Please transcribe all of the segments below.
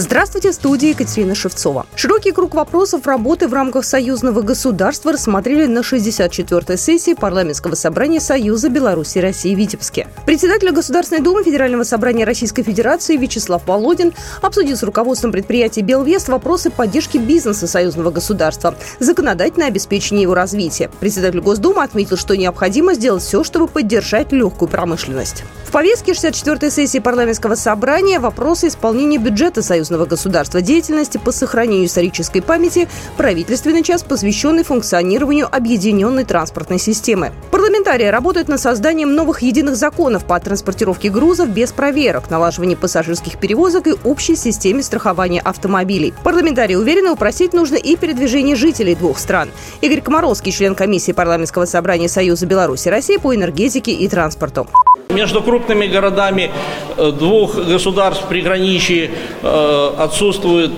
Здравствуйте, в студии Екатерина Шевцова. Широкий круг вопросов работы в рамках союзного государства рассмотрели на 64-й сессии парламентского собрания Союза Беларуси и России в Витебске. Председатель Государственной Думы Федерального собрания Российской Федерации Вячеслав Володин обсудил с руководством предприятия «Белвест» вопросы поддержки бизнеса союзного государства, законодательное обеспечение его развития. Председатель Госдумы отметил, что необходимо сделать все, чтобы поддержать легкую промышленность. В повестке 64-й сессии парламентского собрания вопросы исполнения бюджета союзного государства, деятельности по сохранению исторической памяти, правительственный час, посвященный функционированию объединенной транспортной системы. Парламентарии работают над созданием новых единых законов по транспортировке грузов без проверок, налаживанию пассажирских перевозок и общей системе страхования автомобилей. Парламентарии уверены, упростить нужно и передвижение жителей двух стран. Игорь Комаровский, член комиссии парламентского собрания Союза Беларуси России по энергетике и транспорту. Между крупными городами э, двух государств приграничий э, отсутствует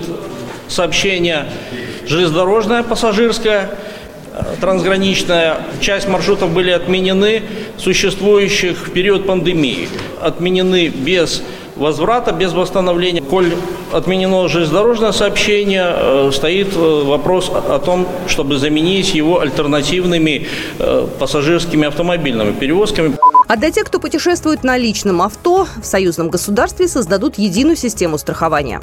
сообщение железнодорожное, пассажирское, э, трансграничная. Часть маршрутов были отменены, существующих в период пандемии. Отменены без возврата, без восстановления. Коль отменено железнодорожное сообщение, стоит вопрос о том, чтобы заменить его альтернативными пассажирскими автомобильными перевозками. А для тех, кто путешествует на личном авто, в союзном государстве создадут единую систему страхования.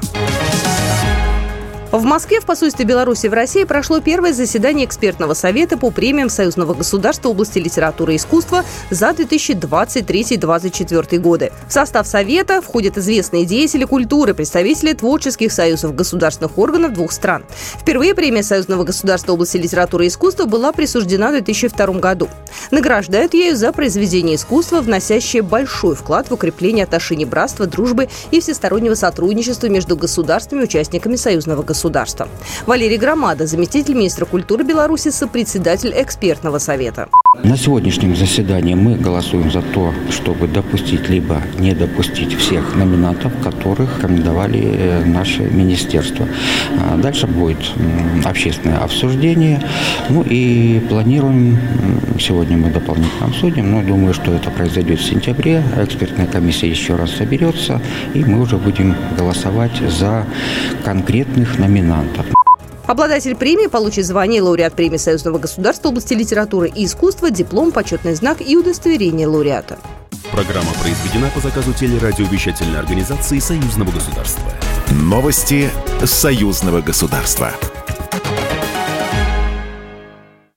В Москве в посольстве Беларуси в России прошло первое заседание экспертного совета по премиям Союзного государства в области литературы и искусства за 2023-2024 годы. В состав совета входят известные деятели культуры, представители творческих союзов государственных органов двух стран. Впервые премия Союзного государства в области литературы и искусства была присуждена в 2002 году. Награждают ею за произведение искусства, вносящее большой вклад в укрепление отношений братства, дружбы и всестороннего сотрудничества между государствами участниками Союзного государства государства. Валерий Громада, заместитель министра культуры Беларуси, сопредседатель экспертного совета. На сегодняшнем заседании мы голосуем за то, чтобы допустить либо не допустить всех номинантов, которых рекомендовали э, наше министерство. А дальше будет общественное обсуждение. Ну и планируем, сегодня мы дополнительно обсудим, но думаю, что это произойдет в сентябре. Экспертная комиссия еще раз соберется, и мы уже будем голосовать за конкретных номинантов номинантов. Обладатель премии получит звание лауреат премии Союзного государства в области литературы и искусства, диплом, почетный знак и удостоверение лауреата. Программа произведена по заказу телерадиовещательной организации Союзного государства. Новости Союзного государства.